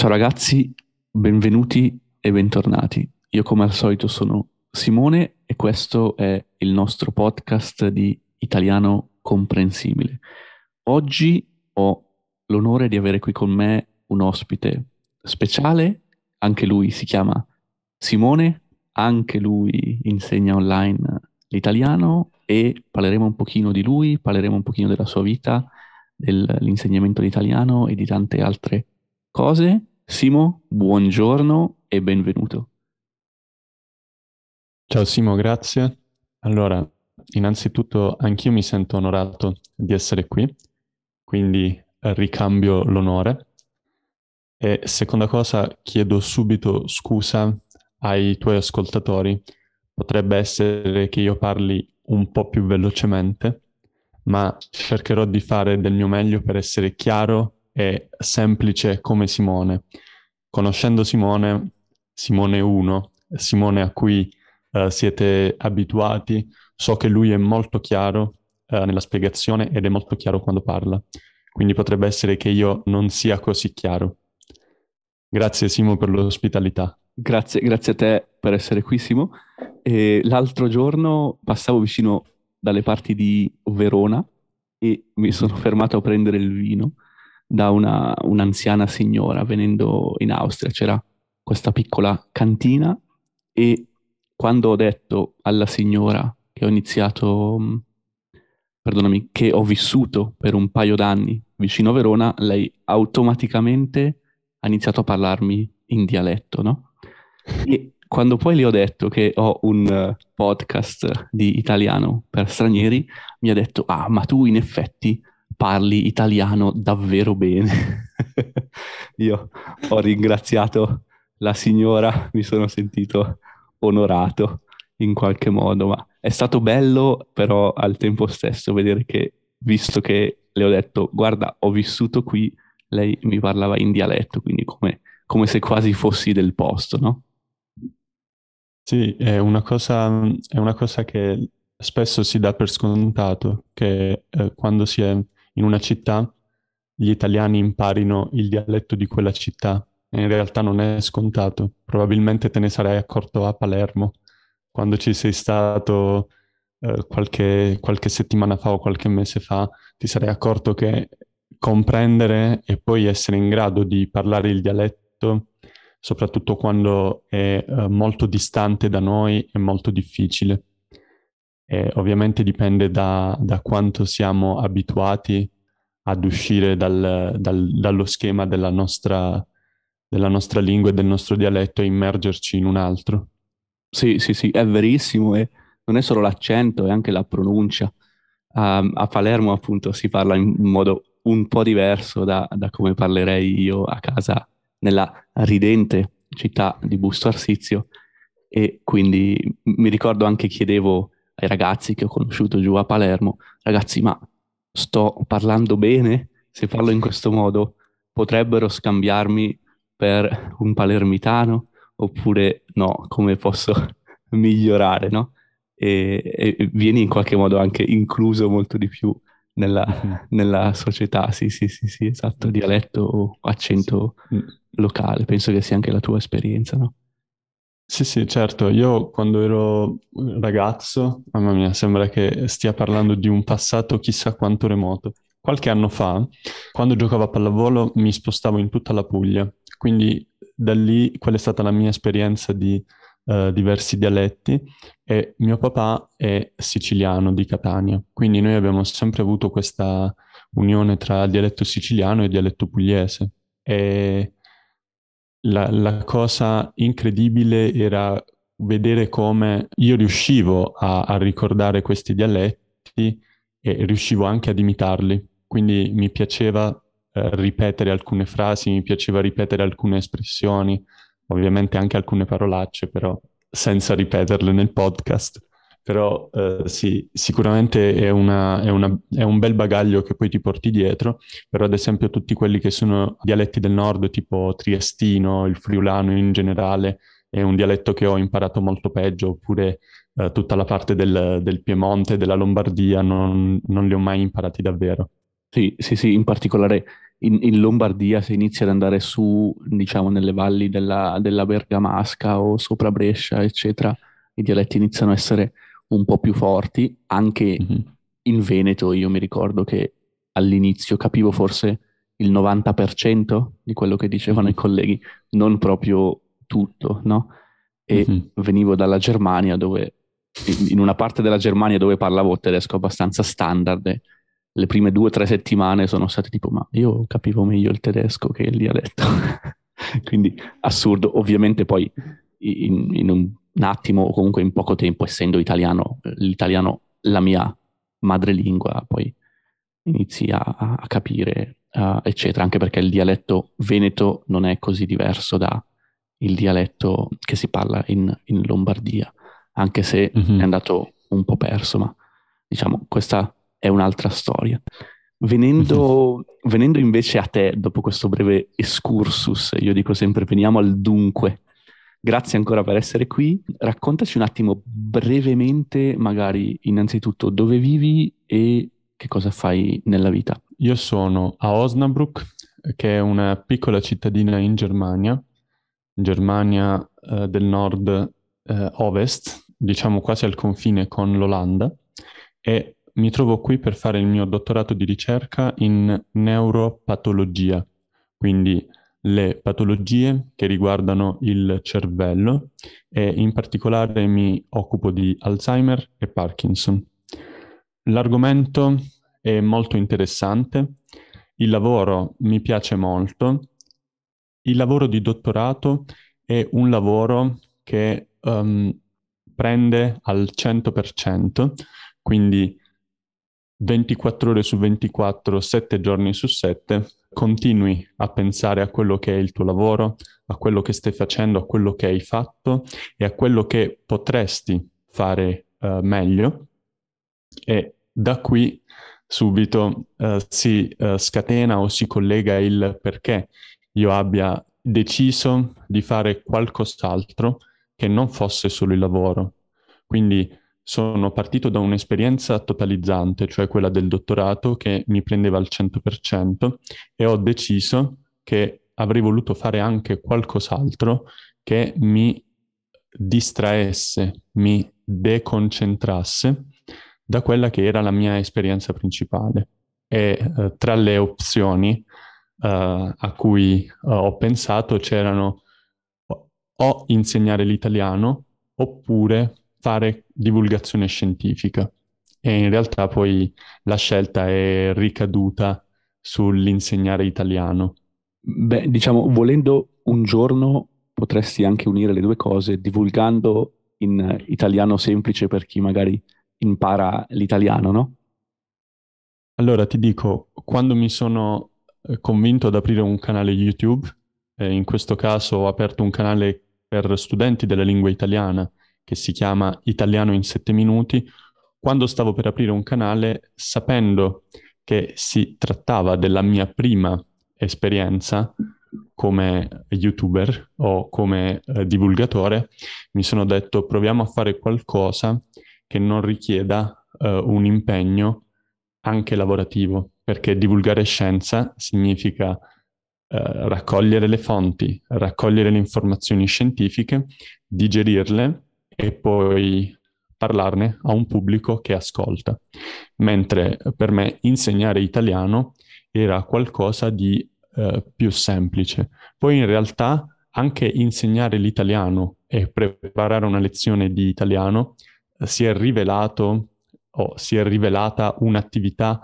Ciao ragazzi, benvenuti e bentornati. Io come al solito sono Simone e questo è il nostro podcast di Italiano Comprensibile. Oggi ho l'onore di avere qui con me un ospite speciale, anche lui si chiama Simone, anche lui insegna online l'italiano e parleremo un pochino di lui, parleremo un pochino della sua vita, dell'insegnamento di italiano e di tante altre cose. Simo, buongiorno e benvenuto. Ciao Simo, grazie. Allora, innanzitutto anch'io mi sento onorato di essere qui, quindi ricambio l'onore. E seconda cosa, chiedo subito scusa ai tuoi ascoltatori. Potrebbe essere che io parli un po' più velocemente, ma cercherò di fare del mio meglio per essere chiaro e semplice come Simone. Conoscendo Simone, Simone 1, Simone a cui uh, siete abituati, so che lui è molto chiaro uh, nella spiegazione ed è molto chiaro quando parla. Quindi potrebbe essere che io non sia così chiaro. Grazie Simo per l'ospitalità. Grazie, grazie a te per essere qui Simo. E l'altro giorno passavo vicino dalle parti di Verona e mi sono fermato a prendere il vino da una, un'anziana signora venendo in Austria. C'era questa piccola cantina e quando ho detto alla signora che ho iniziato, mm, perdonami, che ho vissuto per un paio d'anni vicino a Verona, lei automaticamente ha iniziato a parlarmi in dialetto, no? E quando poi le ho detto che ho un podcast di italiano per stranieri, mi ha detto, ah, ma tu in effetti parli italiano davvero bene. Io ho ringraziato la signora, mi sono sentito onorato in qualche modo, ma è stato bello però al tempo stesso vedere che, visto che le ho detto, guarda, ho vissuto qui, lei mi parlava in dialetto, quindi come, come se quasi fossi del posto, no? Sì, è una cosa, è una cosa che spesso si dà per scontato, che eh, quando si è in una città gli italiani imparino il dialetto di quella città. In realtà non è scontato. Probabilmente te ne sarai accorto a Palermo, quando ci sei stato eh, qualche, qualche settimana fa o qualche mese fa, ti sarai accorto che comprendere e poi essere in grado di parlare il dialetto, soprattutto quando è eh, molto distante da noi, è molto difficile. E ovviamente dipende da, da, quanto siamo abituati ad uscire dal, dal, dallo schema della nostra, della nostra lingua e del nostro dialetto e immergerci in un altro. Sì, sì, sì, è verissimo e non è solo l'accento, è anche la pronuncia. Um, a Palermo appunto si parla in modo un po' diverso da, da come parlerei io a casa nella ridente città di Busto Arsizio e quindi mi ricordo anche chiedevo ai ragazzi che ho conosciuto giù a Palermo, ragazzi, ma sto parlando bene? Se parlo in questo modo, potrebbero scambiarmi per un palermitano? Oppure no, come posso migliorare, no? E, e, vieni in qualche modo anche incluso molto di più nella, mm-hmm. nella società, sì, sì, sì, sì, esatto, dialetto o accento sì. Mm. locale, penso che sia anche la tua esperienza, no? Sì, sì, certo. Io quando ero ragazzo, mamma mia, sembra che stia parlando di un passato chissà quanto remoto. Qualche anno fa, quando giocavo a pallavolo, mi spostavo in tutta la Puglia. Quindi da lì quella è stata la mia esperienza di uh, diversi dialetti e mio papà è siciliano di Catania. Quindi noi abbiamo sempre avuto questa unione tra dialetto siciliano e dialetto pugliese. E la, la cosa incredibile era vedere come io riuscivo a, a, ricordare questi dialetti e riuscivo anche ad imitarli. Quindi mi piaceva eh, ripetere alcune frasi, mi piaceva ripetere alcune espressioni, ovviamente anche alcune parolacce, però senza ripeterle nel podcast. Però eh, sì, sicuramente è, una, è, una, è, un bel bagaglio che poi ti porti dietro, però ad esempio tutti quelli che sono dialetti del nord, tipo triestino, il friulano in generale, è un dialetto che ho imparato molto peggio, oppure eh, tutta la parte del, del, Piemonte, della Lombardia, non, non li ho mai imparati davvero. Sì, sì, sì, in particolare in, in Lombardia se inizi ad andare su, diciamo, nelle valli della, della Bergamasca o sopra Brescia, eccetera, i dialetti iniziano a essere un po' più forti. Anche mm-hmm. in Veneto io mi ricordo che all'inizio capivo forse il 90% di quello che dicevano mm-hmm. i colleghi, non proprio tutto, no? E mm-hmm. venivo dalla Germania dove, in una parte della Germania dove parlavo tedesco abbastanza standard, le prime due o tre settimane sono state tipo, ma io capivo meglio il tedesco che il dialetto. Quindi assurdo, ovviamente poi in, in un, un attimo o comunque in poco tempo, essendo italiano, l'italiano la mia madrelingua, poi inizi a, a capire, uh, eccetera, anche perché il dialetto veneto non è così diverso da il dialetto che si parla in, in Lombardia, anche se mm-hmm. è andato un po' perso, ma diciamo questa è un'altra storia. Venendo, mm-hmm. venendo invece a te, dopo questo breve excursus, io dico sempre veniamo al dunque. Grazie ancora per essere qui. Raccontaci un attimo brevemente, magari innanzitutto, dove vivi e che cosa fai nella vita. Io sono a Osnabrück, che è una piccola cittadina in Germania, Germania eh, del nord-ovest, eh, diciamo quasi al confine con l'Olanda, e mi trovo qui per fare il mio dottorato di ricerca in neuropatologia, quindi le patologie che riguardano il cervello e in particolare mi occupo di Alzheimer e Parkinson. L'argomento è molto interessante, il lavoro mi piace molto, il lavoro di dottorato è un lavoro che um, prende al 100%, quindi 24 ore su 24, 7 giorni su 7, continui a pensare a quello che è il tuo lavoro, a quello che stai facendo, a quello che hai fatto e a quello che potresti fare uh, meglio e da qui subito uh, si uh, scatena o si collega il perché io abbia deciso di fare qualcos'altro che non fosse solo il lavoro. Quindi sono partito da un'esperienza totalizzante, cioè quella del dottorato che mi prendeva al 100% e ho deciso che avrei voluto fare anche qualcos'altro che mi distraesse, mi deconcentrasse da quella che era la mia esperienza principale. E eh, tra le opzioni eh, a cui eh, ho pensato c'erano o insegnare l'italiano oppure fare divulgazione scientifica e in realtà poi la scelta è ricaduta sull'insegnare italiano. Beh, diciamo, volendo un giorno potresti anche unire le due cose divulgando in italiano semplice per chi magari impara l'italiano, no? Allora ti dico, quando mi sono eh, convinto ad aprire un canale YouTube, eh, in questo caso ho aperto un canale per studenti della lingua italiana che si chiama Italiano in 7 minuti, quando stavo per aprire un canale, sapendo che si trattava della mia prima esperienza come youtuber o come eh, divulgatore, mi sono detto proviamo a fare qualcosa che non richieda eh, un impegno anche lavorativo, perché divulgare scienza significa eh, raccogliere le fonti, raccogliere le informazioni scientifiche, digerirle e poi parlarne a un pubblico che ascolta. Mentre per me insegnare italiano era qualcosa di eh, più semplice. Poi in realtà anche insegnare l'italiano e preparare una lezione di italiano eh, si è rivelato o si è rivelata un'attività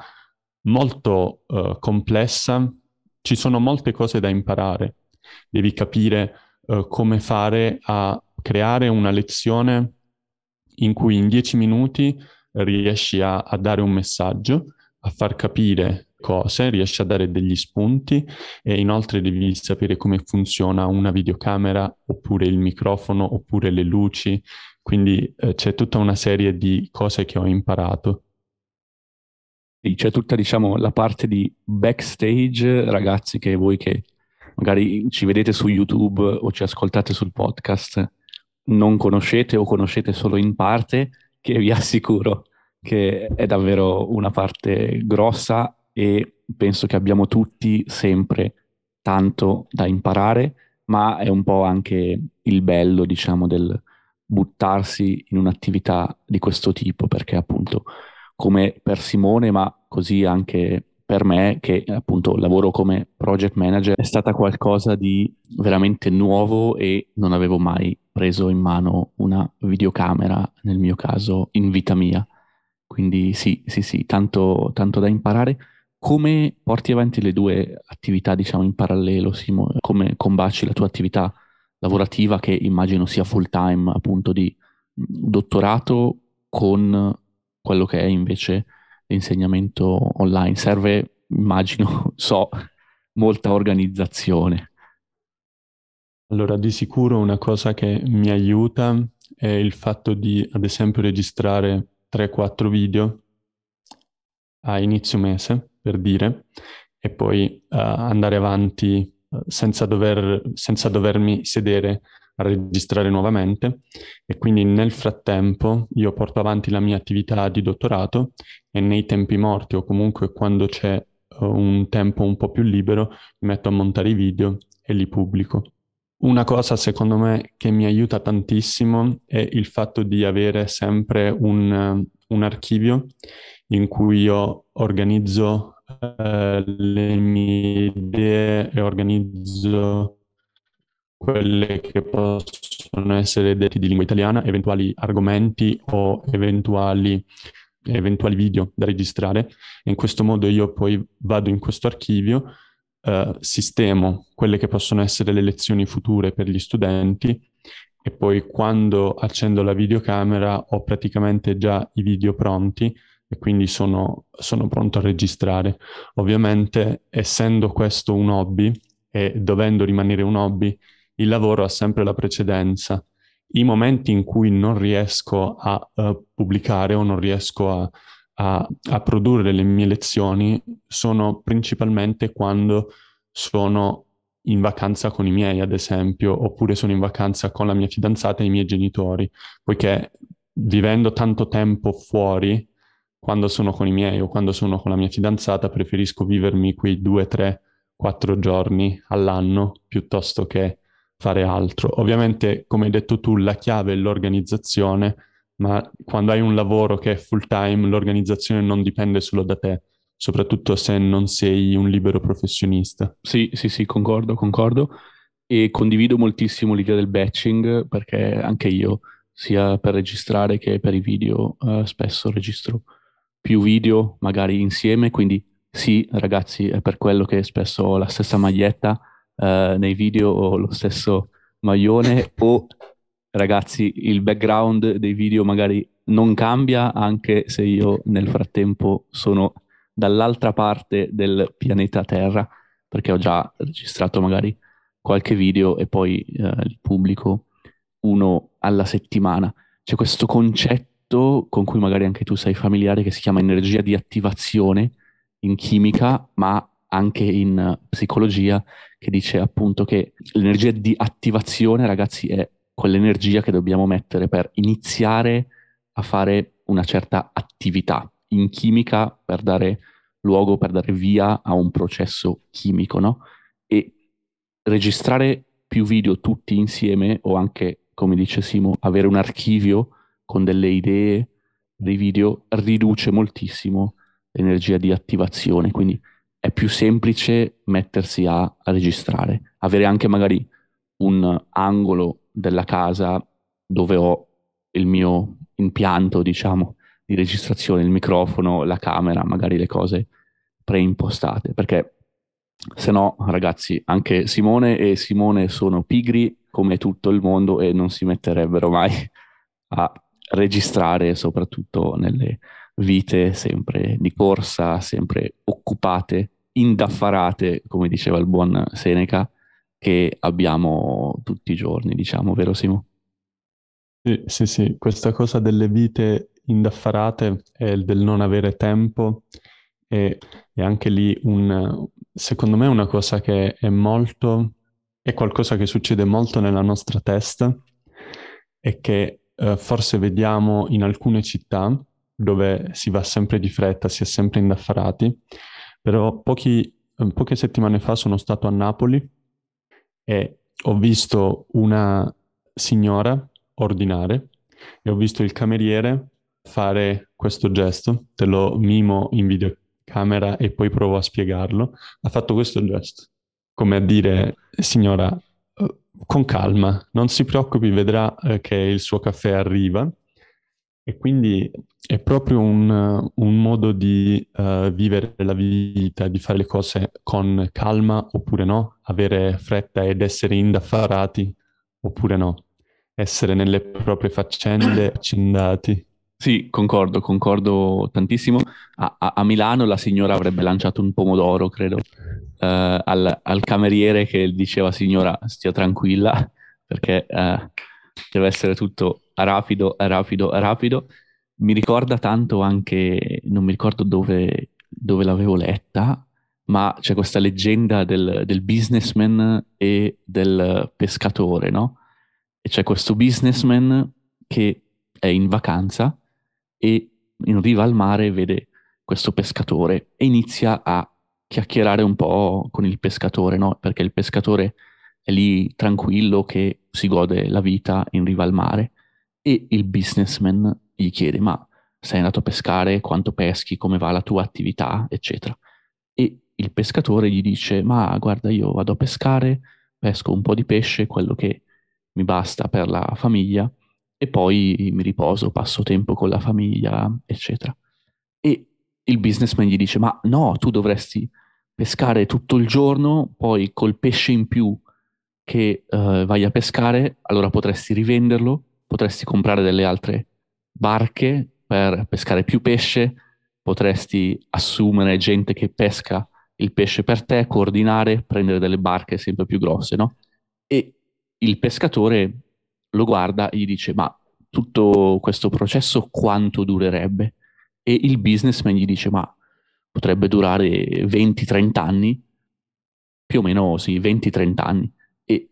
molto eh, complessa. Ci sono molte cose da imparare. Devi capire eh, come fare a creare una lezione in cui in dieci minuti riesci a, a dare un messaggio, a far capire cose, riesci a dare degli spunti e inoltre devi sapere come funziona una videocamera oppure il microfono oppure le luci, quindi eh, c'è tutta una serie di cose che ho imparato. C'è tutta diciamo la parte di backstage, ragazzi che voi che magari ci vedete su YouTube o ci ascoltate sul podcast, non conoscete o conoscete solo in parte, che vi assicuro che è davvero una parte grossa e penso che abbiamo tutti sempre tanto da imparare, ma è un po' anche il bello, diciamo, del buttarsi in un'attività di questo tipo, perché appunto come per Simone, ma così anche per me, che appunto lavoro come project manager, è stata qualcosa di veramente nuovo e non avevo mai preso in mano una videocamera, nel mio caso, in vita mia. Quindi sì, sì, sì, tanto, tanto da imparare. Come porti avanti le due attività, diciamo, in parallelo, Simo? Come combaci la tua attività lavorativa, che immagino sia full time, appunto, di dottorato, con quello che è invece l'insegnamento online? Serve, immagino, so, molta organizzazione. Allora, di sicuro una cosa che mi aiuta è il fatto di, ad esempio, registrare 3-4 video a inizio mese, per dire, e poi uh, andare avanti uh, senza, dover, senza dovermi sedere a registrare nuovamente e quindi nel frattempo io porto avanti la mia attività di dottorato e nei tempi morti o comunque quando c'è uh, un tempo un po' più libero mi metto a montare i video e li pubblico. Una cosa secondo me che mi aiuta tantissimo è il fatto di avere sempre un, un archivio in cui io organizzo uh, le mie idee e organizzo quelle che possono essere detti di lingua italiana, eventuali argomenti o eventuali, eventuali video da registrare. In questo modo io poi vado in questo archivio eh, sistemo quelle che possono essere le lezioni future per gli studenti e poi quando accendo la videocamera ho praticamente già i video pronti e quindi sono, sono pronto a registrare. Ovviamente essendo questo un hobby e dovendo rimanere un hobby, il lavoro ha sempre la precedenza. I momenti in cui non riesco a uh, pubblicare o non riesco a, a, a produrre le mie lezioni sono principalmente quando sono in vacanza con i miei, ad esempio, oppure sono in vacanza con la mia fidanzata e i miei genitori, poiché vivendo tanto tempo fuori, quando sono con i miei o quando sono con la mia fidanzata, preferisco vivermi quei due, tre, quattro giorni all'anno piuttosto che fare altro. Ovviamente, come hai detto tu, la chiave è l'organizzazione ma quando hai un lavoro che è full time, l'organizzazione non dipende solo da te, soprattutto se non sei un libero professionista. Sì, sì, sì, concordo, concordo. E condivido moltissimo l'idea del batching perché anche io, sia per registrare che per i video, eh, spesso registro più video magari insieme, quindi sì, ragazzi, è per quello che spesso ho la stessa maglietta eh, nei video o lo stesso maglione o ragazzi, il background dei video magari non cambia anche se io nel frattempo sono dall'altra parte del pianeta Terra, perché ho già registrato magari qualche video e poi eh, li pubblico uno alla settimana. C'è questo concetto con cui magari anche tu sei familiare che si chiama energia di attivazione in chimica, ma anche in psicologia, che dice appunto che l'energia di attivazione, ragazzi, è quell'energia che dobbiamo mettere per iniziare a fare una certa attività in chimica per dare luogo, per dare via a un processo chimico, no? E registrare più video tutti insieme o anche, come dice Simo, avere un archivio con delle idee dei video riduce moltissimo l'energia di attivazione, quindi è più semplice mettersi a, a registrare, avere anche magari un angolo della casa dove ho il mio impianto, diciamo, di registrazione, il microfono, la camera, magari le cose preimpostate, perché se no, ragazzi, anche Simone e Simone sono pigri come tutto il mondo e non si metterebbero mai a registrare, soprattutto nelle vite sempre di corsa, sempre occupate, indaffarate, come diceva il buon Seneca, che abbiamo tutti i giorni, diciamo, vero Simo? Sì, sì, sì, questa cosa delle vite indaffarate e del non avere tempo è, è anche lì un, secondo me una cosa che è molto, è qualcosa che succede molto nella nostra testa e che eh, forse vediamo in alcune città dove si va sempre di fretta, si è sempre indaffarati, Però pochi, poche settimane fa sono stato a Napoli e ho visto una signora ordinare e ho visto il cameriere fare questo gesto, te lo mimo in videocamera e poi provo a spiegarlo, ha fatto questo gesto, come a dire, signora, eh, con calma, non si preoccupi, vedrà eh, che il suo caffè arriva. E quindi è proprio un, un modo di uh, vivere la vita, di fare le cose con calma oppure no, avere fretta ed essere indaffarati oppure no, essere nelle proprie faccende accendati. Sì, concordo, concordo tantissimo. A, a, a, Milano la signora avrebbe lanciato un pomodoro, credo, eh, al, al, cameriere che diceva signora stia tranquilla perché eh, deve essere tutto rapido, rapido, rapido. Mi ricorda tanto anche, non mi ricordo dove, dove l'avevo letta, ma c'è questa leggenda del, del businessman e del pescatore, no? E c'è questo businessman che è in vacanza e in riva al mare vede questo pescatore e inizia a chiacchierare un po' con il pescatore, no? Perché il pescatore è lì tranquillo che si gode la vita in riva al mare e il businessman gli chiede ma sei andato a pescare, quanto peschi, come va la tua attività, eccetera. E il pescatore gli dice ma guarda io vado a pescare, pesco un po' di pesce, quello che mi basta per la famiglia e poi mi riposo, passo tempo con la famiglia, eccetera. E il businessman gli dice, ma no, tu dovresti pescare tutto il giorno, poi col pesce in più che uh, vai a pescare, allora potresti rivenderlo, potresti comprare delle altre barche per pescare più pesce, potresti assumere gente che pesca il pesce per te, coordinare, prendere delle barche sempre più grosse, no? E il pescatore lo guarda e gli dice ma tutto questo processo quanto durerebbe? E il businessman gli dice ma potrebbe durare 20-30 anni, più o meno sì, 20-30 anni. E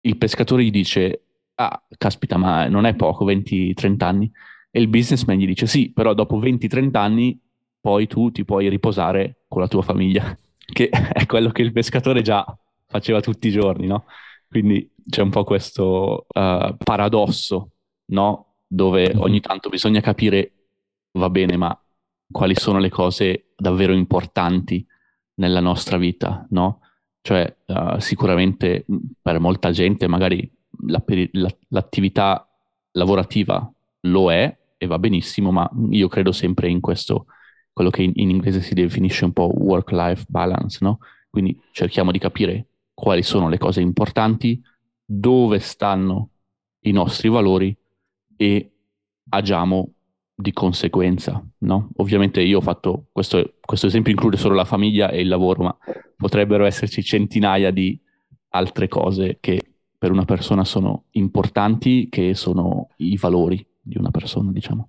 il pescatore gli dice ah, caspita, ma non è poco, 20-30 anni. E il businessman gli dice sì, però dopo 20-30 anni poi tu ti puoi riposare con la tua famiglia, che è quello che il pescatore già faceva tutti i giorni, no? Quindi c'è un po' questo uh, paradosso, no? Dove mhm. ogni tanto bisogna capire, va bene, ma quali sono le cose davvero importanti nella nostra vita, no? Cioè, uh, sicuramente per molta gente magari la, la, l'attività lavorativa lo è e va benissimo, ma io credo sempre in questo, quello che in, in inglese si definisce un po' work-life balance, no? Quindi cerchiamo di capire quali sono le cose importanti, dove stanno i nostri valori e agiamo di conseguenza. No? Ovviamente io ho fatto questo, questo esempio include solo la famiglia e il lavoro, ma potrebbero esserci centinaia di altre cose che per una persona sono importanti, che sono i valori di una persona, diciamo.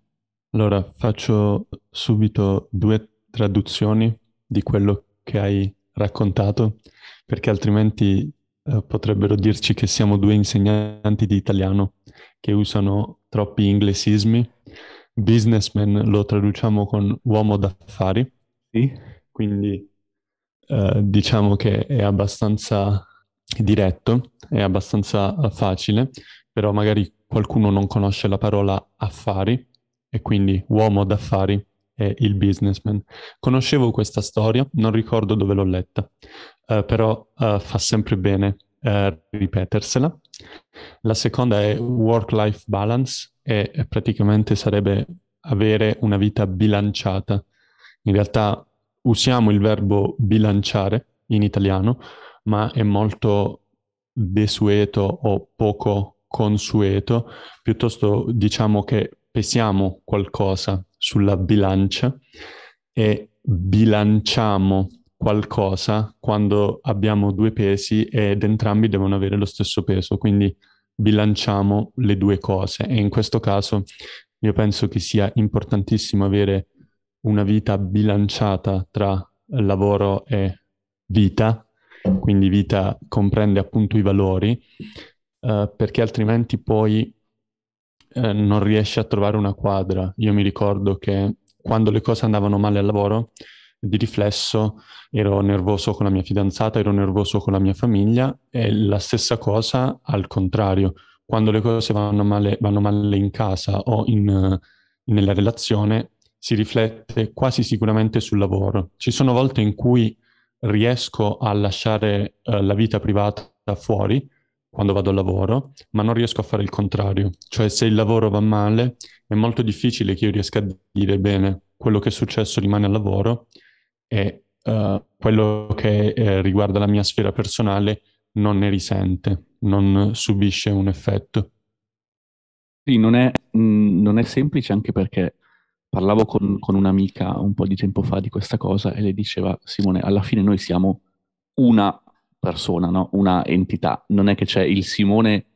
Allora faccio subito due traduzioni di quello che hai raccontato perché altrimenti eh, potrebbero dirci che siamo due insegnanti di italiano che usano troppi inglesismi. Businessman lo traduciamo con uomo d'affari, sì. quindi eh, diciamo che è abbastanza diretto, è abbastanza facile, però magari qualcuno non conosce la parola affari e quindi uomo d'affari è il businessman. Conoscevo questa storia, non ricordo dove l'ho letta, uh, però uh, fa sempre bene uh, ripetersela. La seconda è work-life balance e praticamente sarebbe avere una vita bilanciata. In realtà usiamo il verbo bilanciare in italiano, ma è molto desueto o poco consueto, piuttosto diciamo che pesiamo qualcosa sulla bilancia e bilanciamo qualcosa quando abbiamo due pesi ed entrambi devono avere lo stesso peso, quindi bilanciamo le due cose. E in questo caso io penso che sia importantissimo avere una vita bilanciata tra lavoro e vita, quindi vita comprende appunto i valori, eh, perché altrimenti poi eh, non riesci a trovare una quadra. Io mi ricordo che quando le cose andavano male al lavoro, di riflesso ero nervoso con la mia fidanzata, ero nervoso con la mia famiglia e la stessa cosa al contrario. Quando le cose vanno male, vanno male in casa o in, nella relazione, si riflette quasi sicuramente sul lavoro. Ci sono volte in cui riesco a lasciare uh, la vita privata fuori quando vado al lavoro, ma non riesco a fare il contrario. Cioè se il lavoro va male, è molto difficile che io riesca a dire bene, quello che è successo rimane al lavoro e uh, quello che eh, riguarda la mia sfera personale non ne risente, non subisce un effetto. Sì, non è, mh, mm, non è semplice anche perché parlavo con, con, un'amica un po' di tempo fa di questa cosa e le diceva, Simone, alla fine noi siamo una persona, no? una entità. Non è che c'è il Simone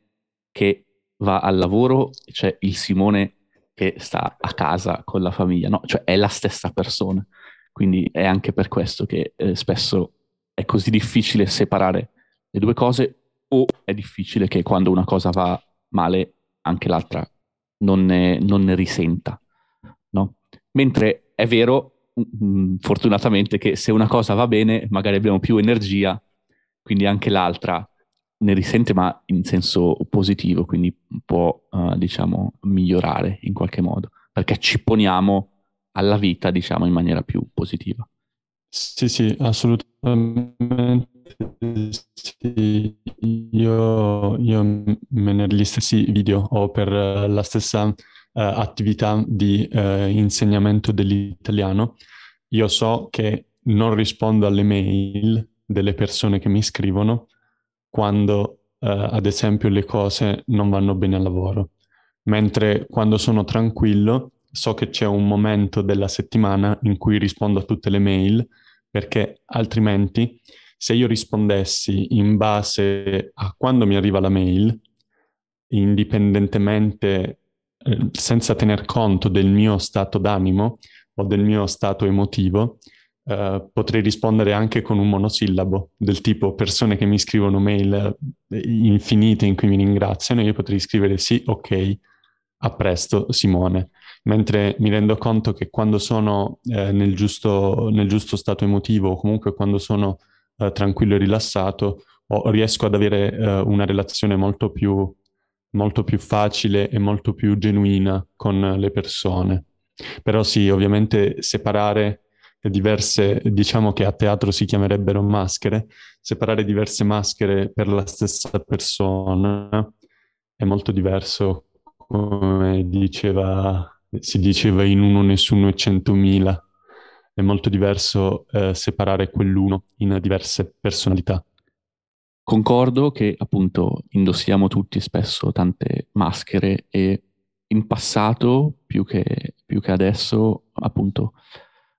che va al lavoro, c'è il Simone che sta a casa con la famiglia, no? Cioè è la stessa persona. Quindi è anche per questo che eh, spesso è così difficile separare le due cose o è difficile che quando una cosa va male anche l'altra non ne, non ne risenta. Mentre è vero, mh, mm, fortunatamente, che se una cosa va bene magari abbiamo più energia quindi anche l'altra ne risente ma in senso positivo, quindi può, uh, diciamo, migliorare in qualche modo, perché ci poniamo alla vita, diciamo, in maniera più positiva. Sì, sì, assolutamente sì. Io, io negli stessi video o per la stessa attività di uh, insegnamento dell'italiano, io so che non rispondo alle mail delle persone che mi scrivono quando, eh, ad esempio, le cose non vanno bene al lavoro. Mentre quando sono tranquillo so che c'è un momento della settimana in cui rispondo a tutte le mail, perché altrimenti se io rispondessi in base a quando mi arriva la mail, indipendentemente, eh, senza tener conto del mio stato d'animo o del mio stato emotivo, Uh, potrei rispondere anche con un monosillabo, del tipo persone che mi scrivono mail eh, infinite in cui mi ringraziano, io potrei scrivere sì, ok, a presto Simone, mentre mi rendo conto che quando sono eh, nel, giusto, nel, giusto, stato emotivo o comunque quando sono eh, tranquillo e rilassato, o, riesco ad avere eh, una relazione molto più, molto più facile e molto più genuina con le persone. Però sì, ovviamente separare diverse, diciamo che a teatro si chiamerebbero maschere, separare diverse maschere per la stessa persona è molto diverso, come diceva, si diceva in uno nessuno e centomila, è molto diverso eh, separare quell'uno in diverse personalità. Concordo che appunto indossiamo tutti spesso tante maschere e in passato, più che, più che adesso, appunto,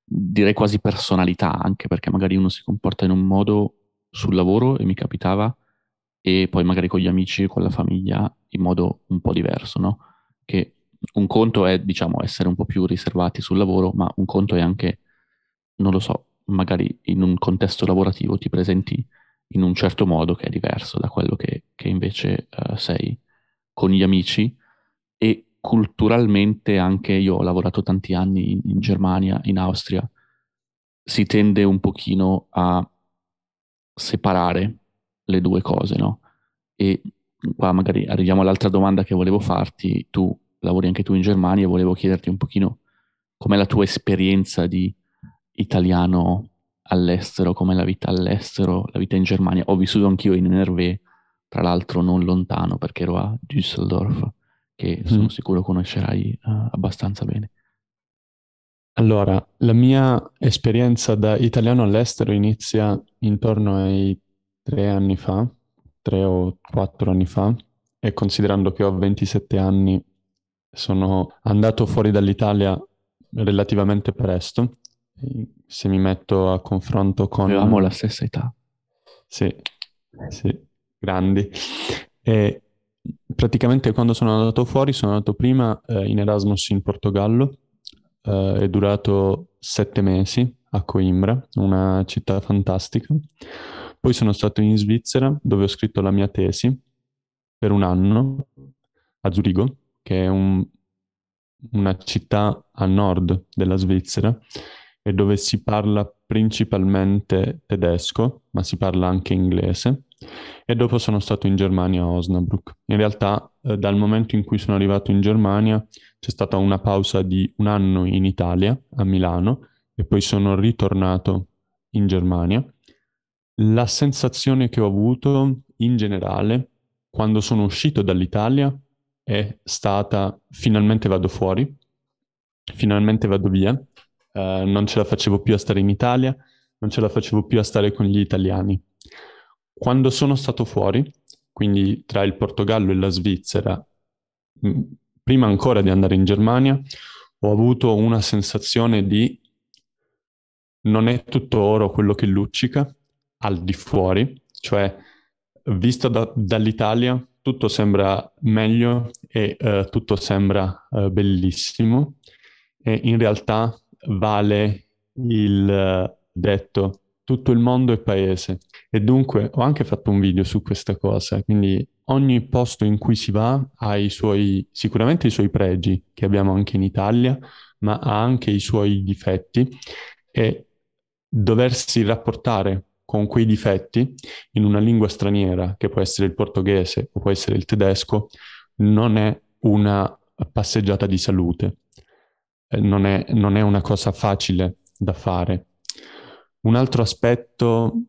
direi quasi personalità, anche perché magari uno si comporta in un modo sul lavoro, e mi capitava, e poi magari con gli amici con la famiglia in modo un po' diverso, no? Che un conto è, diciamo, essere un po' più riservati sul lavoro, ma un conto è anche, non lo so, magari in un contesto lavorativo ti presenti in un certo modo che è diverso da quello che, che invece uh, sei con gli amici e culturalmente anche io ho lavorato tanti anni in, in Germania, in Austria, si tende un pochino a separare le due cose, no? E qua magari arriviamo all'altra domanda che volevo farti. Tu lavori anche tu in Germania e volevo chiederti un pochino com'è la tua esperienza di italiano all'estero, com'è la vita all'estero, la vita in Germania. Ho vissuto anch'io in NRV, tra l'altro non lontano perché ero a Düsseldorf che sono mm. sicuro conoscerai uh, abbastanza bene. Allora, la mia esperienza da italiano all'estero inizia intorno ai tre anni fa, tre o quattro anni fa, e considerando che ho 27 anni, sono andato fuori dall'Italia relativamente presto. Se mi metto a confronto con... Avevamo la stessa età. Sì, sì, grandi. E praticamente quando sono andato fuori sono andato prima eh, in Erasmus in Portogallo, eh, è durato sette mesi a Coimbra, una città fantastica. Poi sono stato in Svizzera dove ho scritto la mia tesi per un anno a Zurigo, che è un, una città a nord della Svizzera e dove si parla principalmente tedesco, ma si parla anche inglese, e dopo sono stato in Germania a Osnabrück. In realtà, eh, dal momento in cui sono arrivato in Germania, c'è stata una pausa di un anno in Italia, a Milano, e poi sono ritornato in Germania. La sensazione che ho avuto in generale quando sono uscito dall'Italia è stata finalmente vado fuori, finalmente vado via, uh, non ce la facevo più a stare in Italia, non ce la facevo più a stare con gli italiani. Quando sono stato fuori, quindi tra il Portogallo e la Svizzera, prima ancora di andare in Germania, ho avuto una sensazione di non è tutto oro quello che luccica al di fuori, cioè visto da, dall'Italia tutto sembra meglio e uh, tutto sembra uh, bellissimo e in realtà vale il uh, detto tutto il mondo è paese. E dunque ho anche fatto un video su questa cosa, quindi ogni posto in cui si va ha i suoi, sicuramente i suoi pregi che abbiamo anche in Italia, ma ha anche i suoi difetti. E doversi rapportare con quei difetti in una lingua straniera, che può essere il portoghese o può essere il tedesco, non è una passeggiata di salute, eh, non, è, non è una cosa facile da fare. Un altro aspetto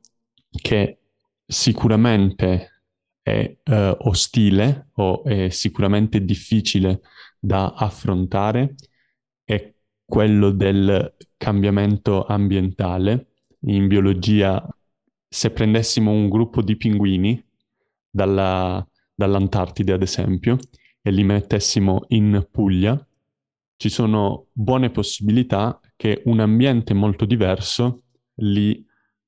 che sicuramente è eh, ostile o è sicuramente difficile da affrontare è quello del cambiamento ambientale. In biologia se prendessimo un gruppo di pinguini dalla, dall'Antartide, ad esempio, e li mettessimo in Puglia, ci sono buone possibilità che un ambiente molto diverso li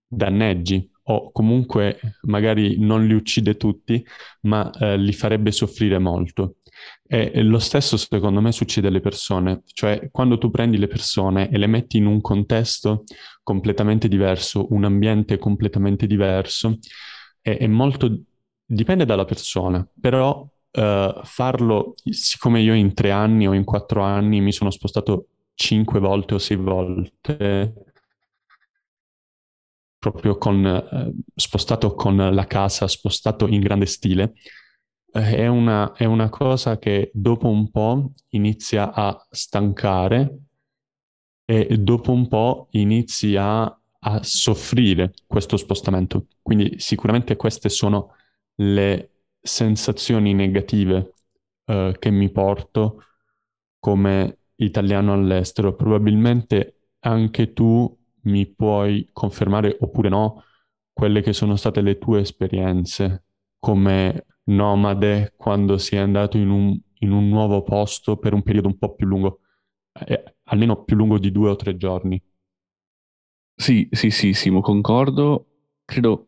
danneggi o comunque magari non li uccide tutti, ma eh, li farebbe soffrire molto. E lo stesso secondo me succede alle persone, cioè quando tu prendi le persone e le metti in un contesto completamente diverso, un ambiente completamente diverso, è, è molto... dipende dalla persona, però uh, farlo, siccome io in tre anni o in quattro anni mi sono spostato cinque volte o sei volte, proprio con, eh, spostato con la casa, spostato in grande stile, eh, è, una, è una cosa che dopo un po' inizia a stancare e dopo un po' inizi a, a soffrire questo spostamento. Quindi sicuramente queste sono le sensazioni negative eh, che mi porto come italiano all'estero. Probabilmente anche tu mi puoi confermare oppure no quelle che sono state le tue esperienze come nomade quando sei andato in un, in un nuovo posto per un periodo un po' più lungo, eh, almeno più lungo di due o tre giorni. Sì, sì, sì, Simo, concordo. Credo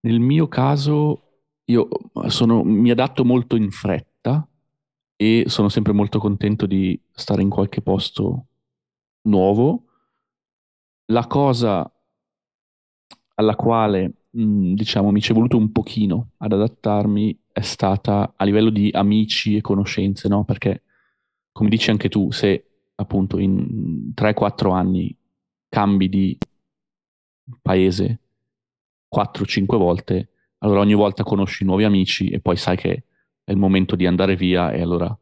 nel mio caso io sono, mi adatto molto in fretta e sono sempre molto contento di stare in qualche posto nuovo. La cosa alla quale, mh, diciamo, mi ci è voluto un pochino ad adattarmi è stata a livello di amici e conoscenze, no? Perché, come dici anche tu, se appunto in 3-4 anni cambi di paese 4-5 volte, allora ogni volta conosci nuovi amici e poi sai che è il momento di andare via e allora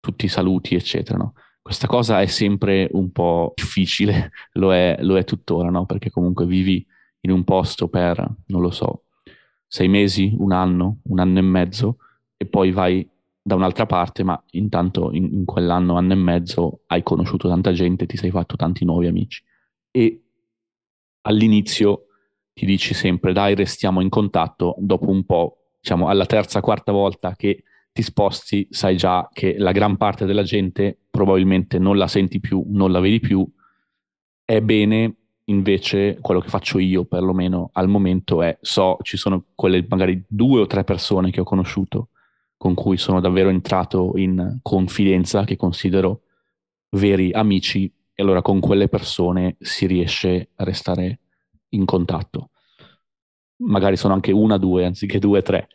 tutti i saluti, eccetera, no? Questa cosa è sempre un po' difficile, lo è, lo è tuttora, no? Perché comunque vivi in un posto per, non lo so, sei mesi, un anno, un anno e mezzo e poi vai da un'altra parte, ma intanto in, in quell'anno, anno e mezzo hai conosciuto tanta gente, ti sei fatto tanti nuovi amici e all'inizio ti dici sempre dai restiamo in contatto, dopo un po', diciamo alla terza, quarta volta che ti sposti, sai già che la gran parte della gente probabilmente non la senti più, non la vedi più, è bene invece quello che faccio io perlomeno al momento è so ci sono quelle magari due o tre persone che ho conosciuto con cui sono davvero entrato in confidenza che considero veri amici e allora con quelle persone si riesce a restare in contatto. Magari sono anche una due anziché due tre.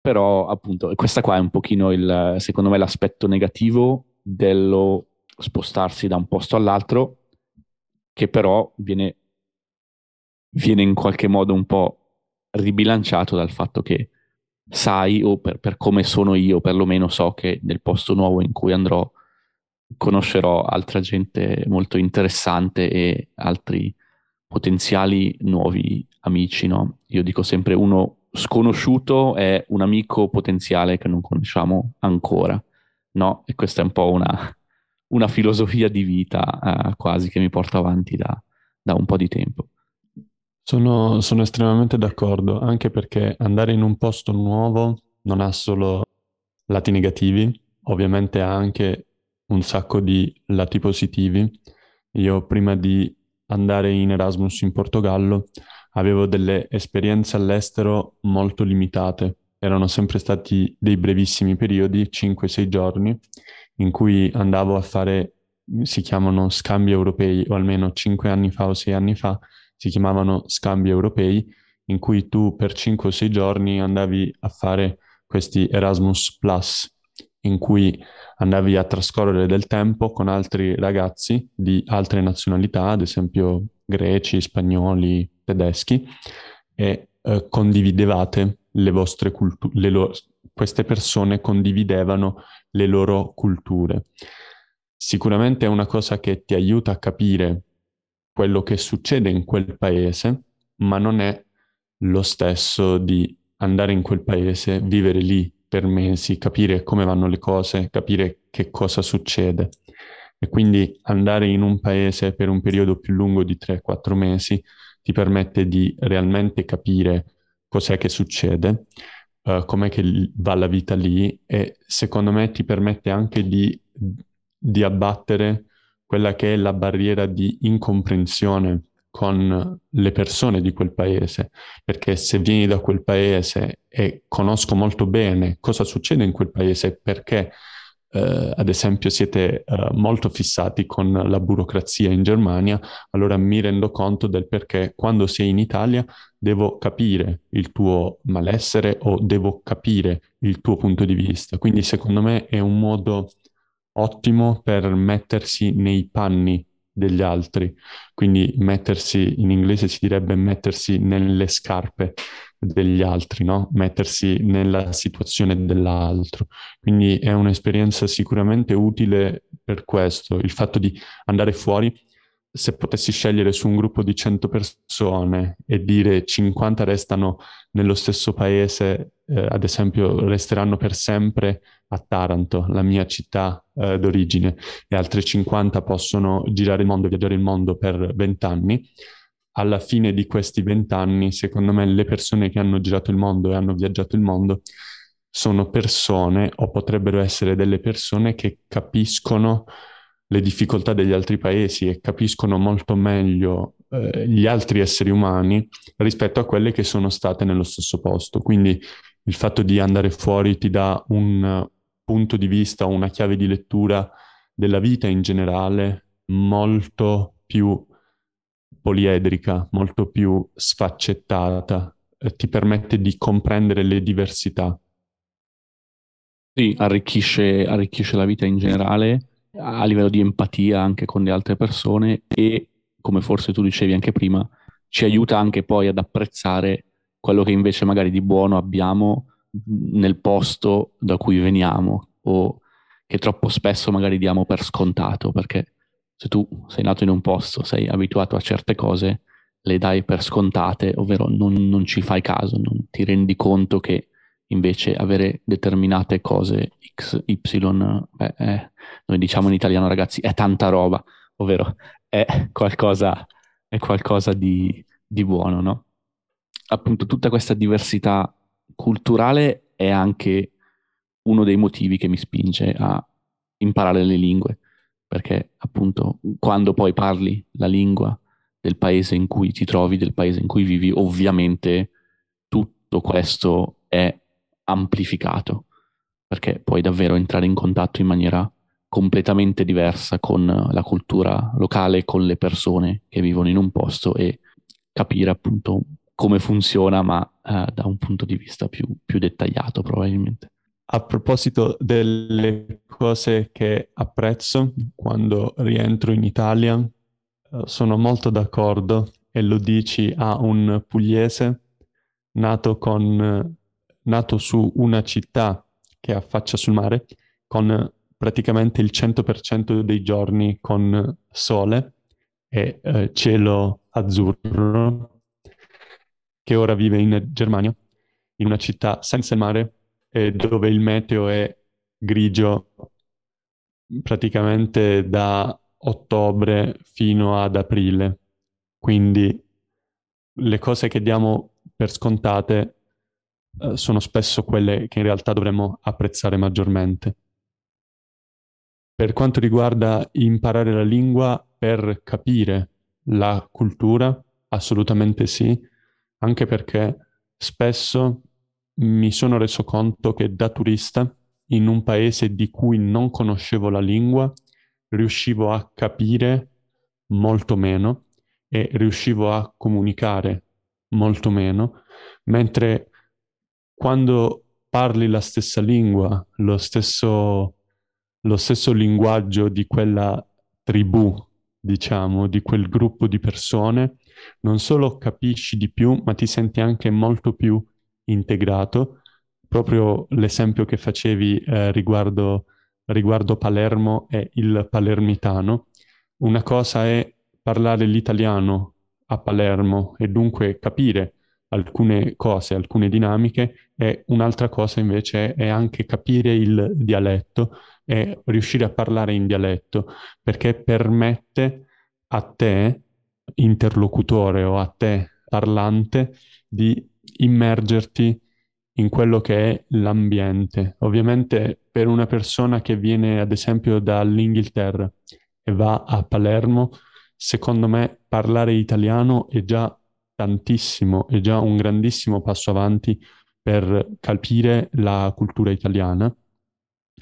Però appunto questa qua è un pochino il secondo me l'aspetto negativo dello spostarsi da un posto all'altro che però viene viene in qualche modo un po' ribilanciato dal fatto che sai, o per, per come sono io, perlomeno so che nel posto nuovo in cui andrò conoscerò altra gente molto interessante e altri potenziali nuovi amici, no? Io dico sempre uno sconosciuto è un amico potenziale che non conosciamo ancora, no? E questa è un po' una, una filosofia di vita eh, quasi che mi porto avanti da, da un po' di tempo. Sono, sono estremamente d'accordo, anche perché andare in un posto nuovo non ha solo lati negativi, ovviamente ha anche un sacco di lati positivi. Io prima di andare in Erasmus in Portogallo avevo delle esperienze all'estero molto limitate. Erano sempre stati dei brevissimi periodi, 5-6 giorni, in cui andavo a fare, si chiamano scambi europei, o almeno 5 anni fa o 6 anni fa si chiamavano scambi europei, in cui tu per 5 o 6 giorni andavi a fare questi Erasmus Plus, in cui andavi a trascorrere del tempo con altri ragazzi di altre nazionalità, ad esempio greci, spagnoli, tedeschi, e eh, condividevate le vostre culture, lo- queste persone condividevano le loro culture. Sicuramente è una cosa che ti aiuta a capire quello che succede in quel paese, ma non è lo stesso di andare in quel paese, vivere lì per mesi, capire come vanno le cose, capire che cosa succede. E quindi andare in un paese per un periodo più lungo di 3-4 mesi ti permette di realmente capire cos'è che succede, uh, com'è che va la vita lì e secondo me ti permette anche di, di abbattere quella che è la barriera di incomprensione con le persone di quel paese, perché se vieni da quel paese e conosco molto bene cosa succede in quel paese, perché eh, ad esempio siete eh, molto fissati con la burocrazia in Germania, allora mi rendo conto del perché quando sei in Italia devo capire il tuo malessere o devo capire il tuo punto di vista. Quindi secondo me è un modo ottimo per mettersi nei panni degli altri, quindi mettersi, in inglese si direbbe mettersi nelle scarpe degli altri, no? Mettersi nella situazione dell'altro. Quindi è un'esperienza sicuramente utile per questo, il fatto di andare fuori se potessi scegliere su un gruppo di 100 persone e dire 50 restano nello stesso paese, eh, ad esempio resteranno per sempre a Taranto, la mia città eh, d'origine, e altre 50 possono girare il mondo, viaggiare il mondo per 20 anni, alla fine di questi 20 anni, secondo me, le persone che hanno girato il mondo e hanno viaggiato il mondo sono persone o potrebbero essere delle persone che capiscono le difficoltà degli altri paesi e capiscono molto meglio eh, gli altri esseri umani rispetto a quelle che sono state nello stesso posto. Quindi il fatto di andare fuori ti dà un punto di vista, una chiave di lettura della vita in generale molto più poliedrica, molto più sfaccettata, eh, ti permette di comprendere le diversità. Sì, arricchisce, arricchisce la vita in generale a livello di empatia anche con le altre persone e, come forse tu dicevi anche prima, ci aiuta anche poi ad apprezzare quello che invece magari di buono abbiamo nel posto da cui veniamo o che troppo spesso magari diamo per scontato, perché se tu sei nato in un posto, sei abituato a certe cose, le dai per scontate, ovvero non, non ci fai caso, non ti rendi conto che invece avere determinate cose X, Y, beh, è, noi diciamo in italiano ragazzi, è tanta roba, ovvero è qualcosa, è qualcosa di, di buono, no? Appunto tutta questa diversità culturale è anche uno dei motivi che mi spinge a imparare le lingue, perché appunto quando poi parli la lingua del paese in cui ti trovi, del paese in cui vivi, ovviamente tutto questo è amplificato, perché puoi davvero entrare in contatto in maniera completamente diversa con la cultura locale, con le persone che vivono in un posto e capire appunto come funziona, ma eh, da un punto di vista più, più dettagliato probabilmente. A proposito delle cose che apprezzo quando rientro in Italia, eh, sono molto d'accordo e lo dici a un pugliese nato, con, nato su una città che affaccia sul mare, con praticamente il 100% dei giorni con sole e eh, cielo azzurro, che ora vive in Germania, in una città senza il mare, e dove il meteo è grigio praticamente da ottobre fino ad aprile. Quindi le cose che diamo per scontate eh, sono spesso quelle che in realtà dovremmo apprezzare maggiormente. Per quanto riguarda imparare la lingua per capire la cultura, assolutamente sì, anche perché spesso mi sono reso conto che da turista in un paese di cui non conoscevo la lingua riuscivo a capire molto meno e riuscivo a comunicare molto meno, mentre quando parli la stessa lingua, lo stesso, lo stesso linguaggio di quella tribù, diciamo, di quel gruppo di persone, non solo capisci di più, ma ti senti anche molto più integrato. Proprio l'esempio che facevi eh, riguardo, riguardo Palermo è il palermitano. Una cosa è parlare l'italiano a Palermo e dunque capire alcune cose, alcune dinamiche e un'altra cosa invece è anche capire il dialetto e riuscire a parlare in dialetto perché permette a te, interlocutore o a te, parlante, di immergerti in quello che è l'ambiente. Ovviamente per una persona che viene ad esempio dall'Inghilterra e va a Palermo, secondo me parlare italiano è già tantissimo, è già un grandissimo passo avanti per capire la cultura italiana.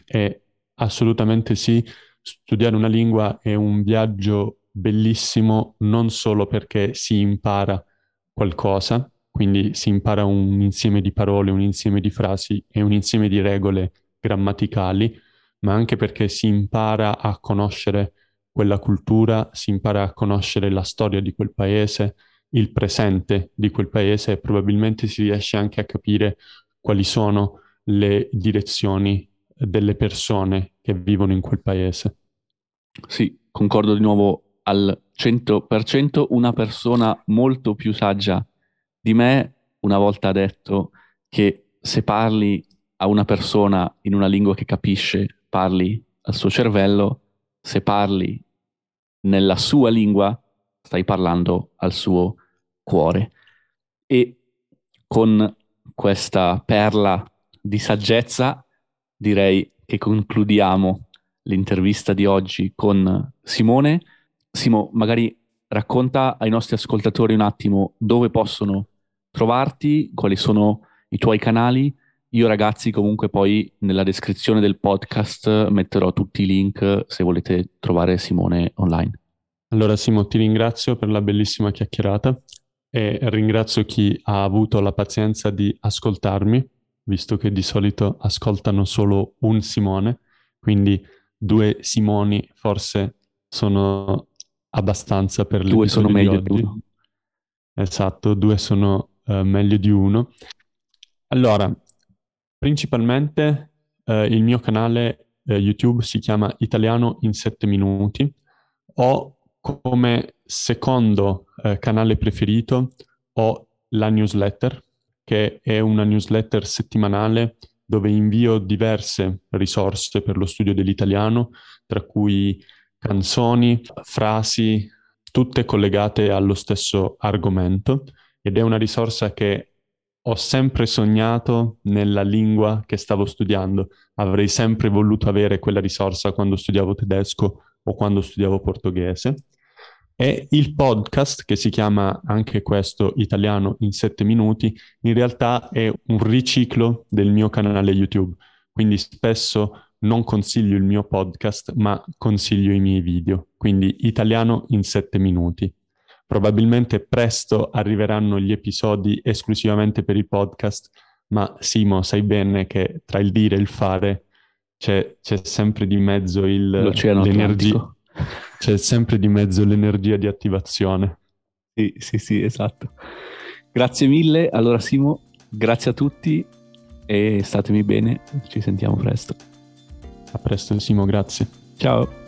E assolutamente sì, studiare una lingua è un viaggio bellissimo non solo perché si impara qualcosa, quindi si impara un insieme di parole, un insieme di frasi e un insieme di regole grammaticali, ma anche perché si impara a conoscere quella cultura, si impara a conoscere la storia di quel paese, il presente di quel paese e probabilmente si riesce anche a capire quali sono le direzioni delle persone che vivono in quel paese. Sì, concordo di nuovo al 100%, una persona molto più saggia di me una volta ha detto che se parli a una persona in una lingua che capisce, parli al suo cervello, se parli nella sua lingua, stai parlando al suo cuore. E con questa perla di saggezza direi che concludiamo l'intervista di oggi con Simone. Simo, magari racconta ai nostri ascoltatori un attimo dove possono trovarti, quali sono i tuoi canali. Io ragazzi comunque poi nella descrizione del podcast metterò tutti i link se volete trovare Simone online. Allora Simo, ti ringrazio per la bellissima chiacchierata e ringrazio chi ha avuto la pazienza di ascoltarmi, visto che di solito ascoltano solo un Simone, quindi due Simoni forse sono abbastanza per le Due sono meglio di, di uno. Esatto, due sono uh, meglio di uno. Allora, principalmente uh, il mio canale uh, YouTube si chiama Italiano in 7 minuti. Ho come secondo canale preferito ho la newsletter, che è una newsletter settimanale dove invio diverse risorse per lo studio dell'italiano, tra cui canzoni, frasi, tutte collegate allo stesso argomento ed è una risorsa che ho sempre sognato nella lingua che stavo studiando. Avrei sempre voluto avere quella risorsa quando studiavo tedesco o quando studiavo portoghese. E il podcast, che si chiama anche questo Italiano in 7 minuti, in realtà è un riciclo del mio canale YouTube. Quindi spesso non consiglio il mio podcast, ma consiglio i miei video. Quindi Italiano in 7 minuti. Probabilmente presto arriveranno gli episodi esclusivamente per i podcast, ma Simo, sai bene che tra il dire e il fare c'è, c'è sempre di mezzo il, l'oceano l'energia. C'è sempre di mezzo l'energia di attivazione. Sì, sì, sì, esatto. Grazie mille. Allora, Simo, grazie a tutti e statemi bene. Ci sentiamo presto. A presto, Simo, grazie. Ciao.